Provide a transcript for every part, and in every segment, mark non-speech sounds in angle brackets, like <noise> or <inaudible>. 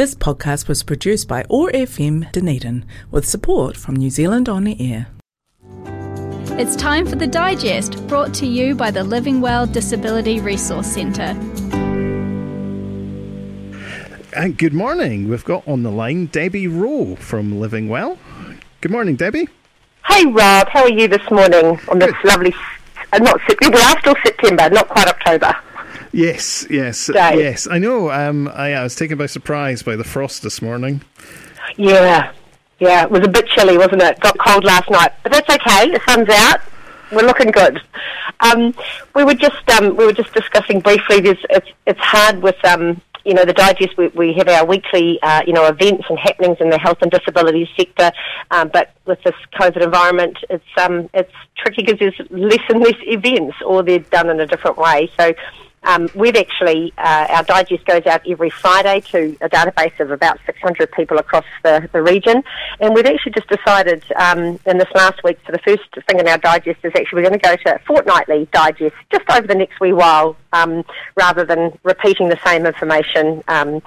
This podcast was produced by ORFM Dunedin with support from New Zealand On Air. It's time for the digest brought to you by the Living Well Disability Resource Centre. And good morning. We've got on the line Debbie Roe from Living Well. Good morning, Debbie. Hey, Rob. How are you this morning on this Good. lovely, uh, not September, we are still September, not quite October. Yes, yes, Day. yes. I know. Um, I, I was taken by surprise by the frost this morning. Yeah, yeah. It was a bit chilly, wasn't it? Got cold last night, but that's okay. The sun's out. We're looking good. Um, we were just um, we were just discussing briefly. This it's it's hard with um, you know, the digest, we, we have our weekly, uh, you know, events and happenings in the health and disability sector. Um, but with this COVID environment, it's um, it's tricky because there's less and less events, or they're done in a different way. So um, we've actually, uh, our digest goes out every Friday to a database of about 600 people across the, the region. And we've actually just decided um, in this last week, so the first thing in our digest is actually we're going to go to a fortnightly digest just over the next wee while um, rather than repeating the same information, um,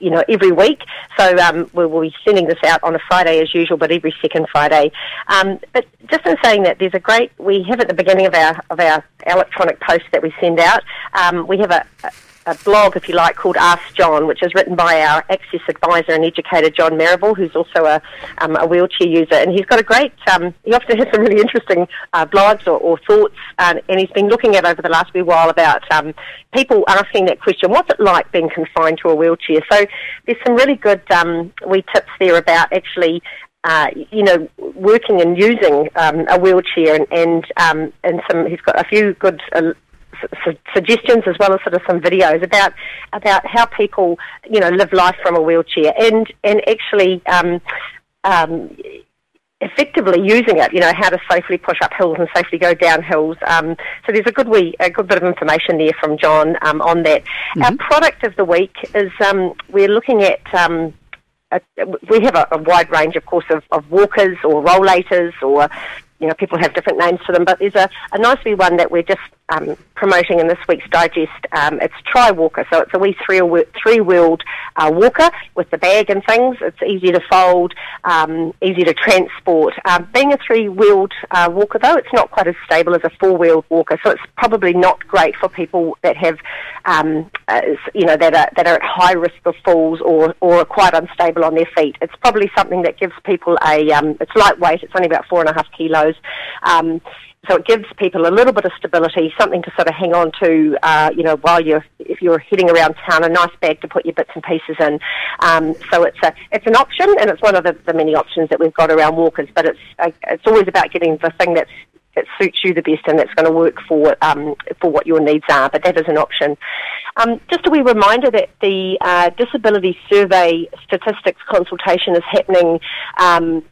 you know, every week. So um, we will be sending this out on a Friday as usual, but every second Friday. Um, but just in saying that, there's a great, we have at the beginning of our, of our electronic post that we send out, um, we have a, a blog, if you like, called Ask John, which is written by our access advisor and educator, John Marable, who's also a, um, a wheelchair user. And he's got a great, um, he often has some really interesting uh, blogs or, or thoughts, and he's been looking at over the last wee while about um, people asking that question, what's it like being confined to a wheelchair? So there's some really good um, wee tips there about actually uh, you know, working and using um, a wheelchair, and and, um, and some. He's got a few good uh, su- suggestions as well as sort of some videos about about how people, you know, live life from a wheelchair, and and actually. Um, um, effectively using it, you know, how to safely push up hills and safely go down hills. Um, so there's a good wee, a good bit of information there from John um, on that. Mm-hmm. Our product of the week is um, we're looking at um, a, we have a, a, wide range, of course, of, of walkers or rollators or you know, people have different names for them, but there's a, a nice wee one that we're just um, promoting in this week's digest. Um, it's Tri Walker, so it's a wee three three wheeled uh, walker with the bag and things. It's easy to fold, um, easy to transport. Um, being a three wheeled uh, walker, though, it's not quite as stable as a four wheeled walker, so it's probably not great for people that have, um, uh, you know, that are that are at high risk of falls or or are quite unstable on their feet. It's probably something that gives people a. Um, it's lightweight. It's only about four and a half kilos um, so it gives people a little bit of stability, something to sort of hang on to, uh, you know, while you're if you're heading around town, a nice bag to put your bits and pieces in. Um, so it's a it's an option, and it's one of the, the many options that we've got around walkers. But it's uh, it's always about getting the thing that's that suits you the best and that's going to work for um, for what your needs are. But that is an option. Um, just a wee reminder that the uh, disability survey statistics consultation is happening um,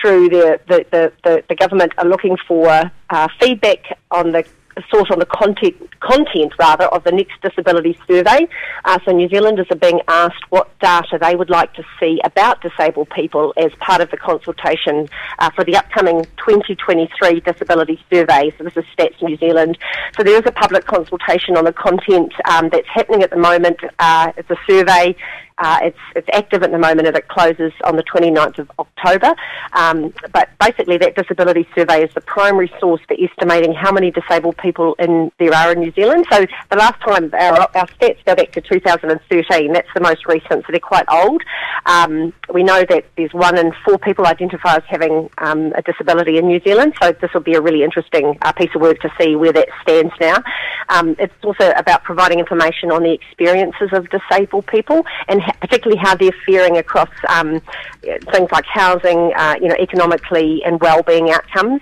through the, the, the, the, government are looking for uh, feedback on the sort on the content, content rather of the next disability survey. Uh, so New Zealanders are being asked what data they would like to see about disabled people as part of the consultation uh, for the upcoming 2023 disability survey. So this is Stats New Zealand. So there is a public consultation on the content um, that's happening at the moment. Uh, it's a survey uh, it's, it's active at the moment and it closes on the 29th of October. Um, but basically, that disability survey is the primary source for estimating how many disabled people in, there are in New Zealand. So the last time our, our stats go back to 2013, that's the most recent, so they're quite old. Um, we know that there's one in four people identify as having um, a disability in New Zealand, so this will be a really interesting uh, piece of work to see where that stands now. Um, it's also about providing information on the experiences of disabled people and particularly how they're faring across um, things like housing, uh, you know, economically and well-being outcomes.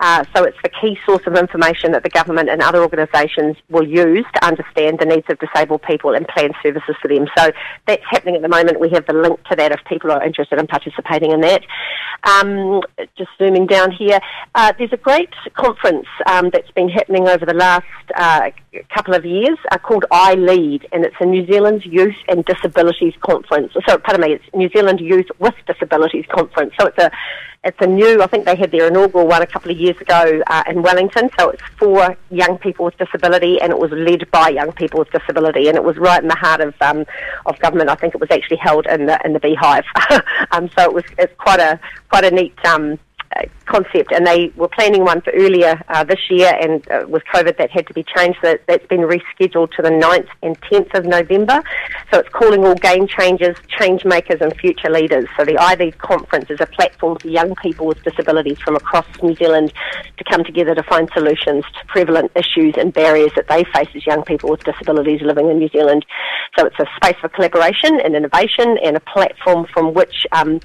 Uh, so it's the key source of information that the government and other organisations will use to understand the needs of disabled people and plan services for them. So that's happening at the moment. We have the link to that if people are interested in participating in that. Um, just zooming down here, uh, there's a great conference um, that's been happening over the last uh, couple of years uh, called iLead, and it's in New Zealand's Youth and Disability Disabilities Conference. So, pardon me, it's New Zealand Youth with Disabilities Conference. So it's a it's a new, I think they had their inaugural one a couple of years ago uh, in Wellington. So it's for young people with disability, and it was led by young people with disability, and it was right in the heart of um, of government. I think it was actually held in the in the Beehive. <laughs> um, so it was it's quite a quite a neat. Um, concept, and they were planning one for earlier uh, this year, and uh, with COVID that had to be changed. So that's been rescheduled to the 9th and 10th of November. So it's calling all game changers, change makers, and future leaders. So the iLead conference is a platform for young people with disabilities from across New Zealand to come together to find solutions to prevalent issues and barriers that they face as young people with disabilities living in New Zealand. So it's a space for collaboration and innovation, and a platform from which um,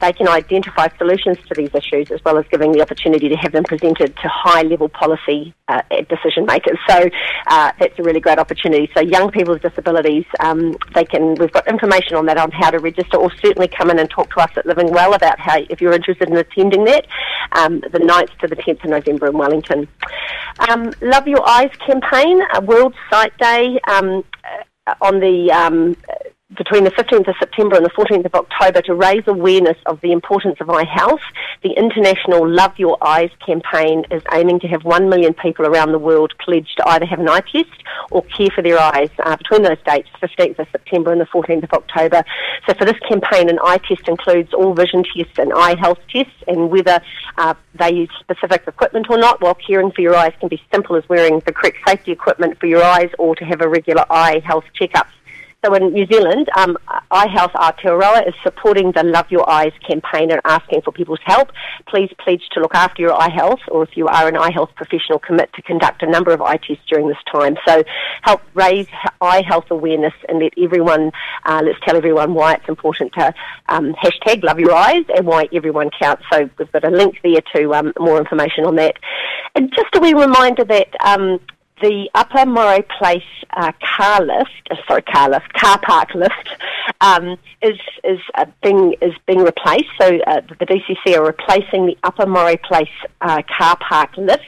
they can identify solutions to these issues as well as giving the opportunity to have them presented to high level policy uh, decision makers. So uh, that's a really great opportunity. So young people with disabilities, um, they can. We've got information on that on how to register, or certainly come in and talk to us at Living Well about how if you're interested in attending that. Um, the 9th to the 10th of November in Wellington. Um, Love Your Eyes campaign, a World Sight Day um, on the um, between the 15th of September and the 14th of October to raise awareness of the importance of eye health. The international Love Your Eyes campaign is aiming to have 1 million people around the world pledged to either have an eye test or care for their eyes uh, between those dates, 15th of September and the 14th of October. So for this campaign, an eye test includes all vision tests and eye health tests and whether uh, they use specific equipment or not, while caring for your eyes can be simple as wearing the correct safety equipment for your eyes or to have a regular eye health checkup. So in New Zealand, um, Eye Health Aotearoa is supporting the Love Your Eyes campaign and asking for people's help. Please pledge to look after your eye health, or if you are an eye health professional, commit to conduct a number of eye tests during this time. So help raise eye health awareness and let everyone, uh, let's tell everyone why it's important to um, hashtag Love Your Eyes and why everyone counts. So we've got a link there to um, more information on that. And just a wee reminder that um, the Upper Moray Place uh, car lift, uh, sorry, car lift, car park lift, um, is is uh, being is being replaced. So uh, the DCC are replacing the Upper Moray Place uh, car park lift.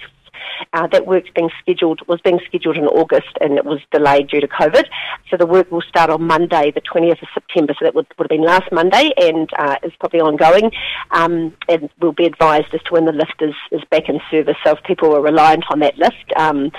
Uh, that work's being scheduled was being scheduled in August and it was delayed due to COVID. So the work will start on Monday, the 20th of September. So that would, would have been last Monday and is probably ongoing. Um, and we'll be advised as to when the lift is, is back in service. So if people are reliant on that lift, um,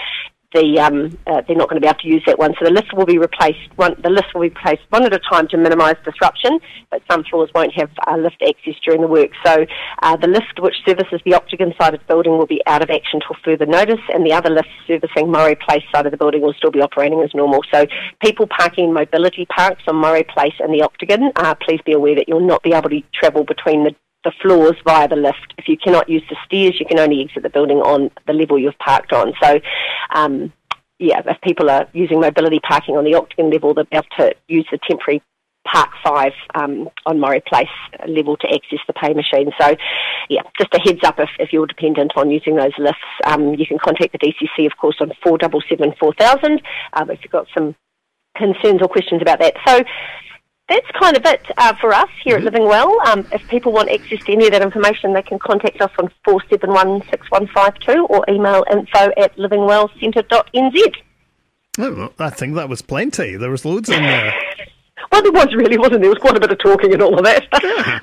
the um, uh, they're not going to be able to use that one. So the list will be replaced. One, the list will be replaced one at a time to minimise disruption. But some floors won't have uh, lift access during the work. So uh, the lift which services the Octagon side of the building will be out of action until further notice, and the other lift servicing Moray Place side of the building will still be operating as normal. So people parking mobility parks on Moray Place and the Octagon, uh, please be aware that you'll not be able to travel between the the floors via the lift. If you cannot use the stairs, you can only exit the building on the level you've parked on. So, um, yeah, if people are using mobility parking on the Octagon level, they'll be able to use the temporary Park 5 um, on Moray Place level to access the pay machine. So, yeah, just a heads up if, if you're dependent on using those lifts. Um, you can contact the DCC, of course, on 477 4000 um, if you've got some concerns or questions about that. So, that's kind of it uh, for us here mm-hmm. at Living Well. Um, if people want access to any of that information, they can contact us on 4716152 or email info at livingwellcentre.nz. Oh, I think that was plenty. There was loads in there. <laughs> well, there was really, wasn't there? There was quite a bit of talking and all of that.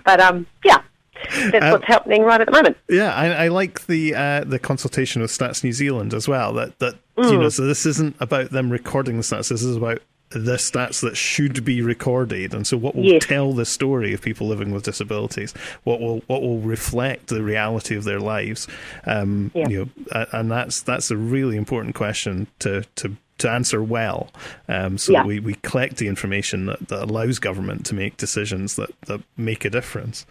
<laughs> but um, yeah, that's uh, what's happening right at the moment. Yeah, I, I like the uh, the consultation with Stats New Zealand as well. That that mm. you know, so this isn't about them recording the stats. This is about the stats that should be recorded, and so what will yes. tell the story of people living with disabilities, what will what will reflect the reality of their lives, um, yeah. you know, and that's that's a really important question to to to answer well. Um, so yeah. we, we collect the information that, that allows government to make decisions that, that make a difference.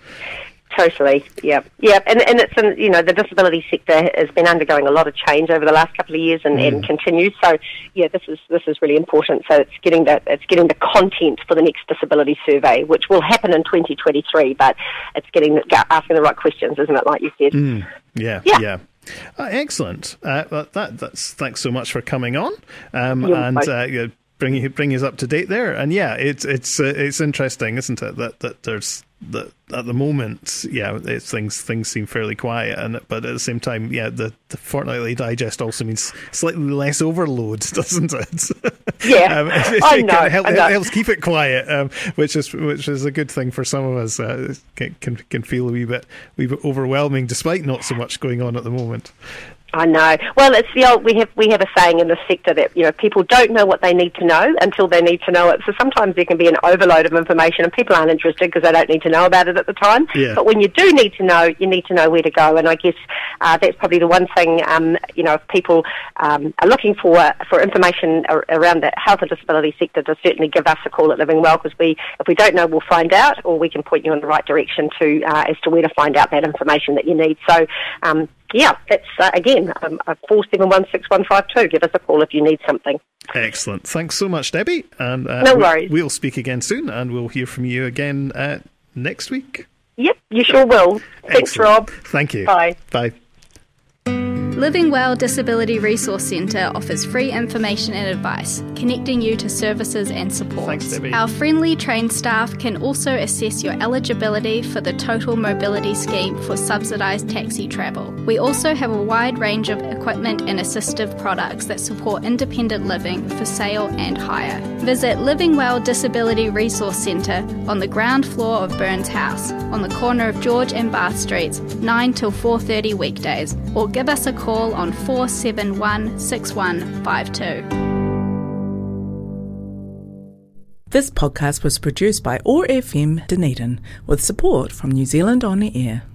Totally, yeah, yeah, and and it's in, you know the disability sector has been undergoing a lot of change over the last couple of years and, mm. and continues. So yeah, this is this is really important. So it's getting the it's getting the content for the next disability survey, which will happen in 2023. But it's getting asking the right questions, isn't it? Like you said. Mm. Yeah, yeah. yeah. Uh, excellent. Uh, that, that's thanks so much for coming on. Um, and uh, bring you us up to date there. And yeah, it's it's uh, it's interesting, isn't it? That that there's that at the moment, yeah, things things seem fairly quiet, and but at the same time, yeah, the, the fortnightly digest also means slightly less overload, <laughs> doesn't it? Yeah, um, <laughs> it, I know, help, I know. helps keep it quiet, um, which is which is a good thing for some of us. Uh, can, can can feel a wee bit wee bit overwhelming, despite not so much going on at the moment. I know. Well, it's the old. We have we have a saying in the sector that you know people don't know what they need to know until they need to know it. So sometimes there can be an overload of information, and people aren't interested because they don't need to know about it at the time. Yeah. But when you do need to know, you need to know where to go. And I guess uh, that's probably the one thing. Um, you know, if people um, are looking for for information around the health and disability sector, to certainly give us a call at Living Well because we, if we don't know, we'll find out, or we can point you in the right direction to uh, as to where to find out that information that you need. So um, yeah, that's uh, again um, uh, four seven one six one five two. Give us a call if you need something. Excellent. Thanks so much, Debbie. And uh, no worries. We'll, we'll speak again soon, and we'll hear from you again uh, next week. Yep, you sure will. Thanks, Rob. Thank you. Bye. Bye. Living Well Disability Resource Centre offers free information and advice, connecting you to services and support. Thanks, Debbie. Our friendly trained staff can also assess your eligibility for the Total Mobility Scheme for subsidised taxi travel. We also have a wide range of equipment and assistive products that support independent living for sale and hire. Visit Living Well Disability Resource Centre on the ground floor of Burns House, on the corner of George and Bath Streets, 9 till 4:30 weekdays, or give us a call call on 471 6152. This podcast was produced by OAR FM Dunedin with support from New Zealand On the Air.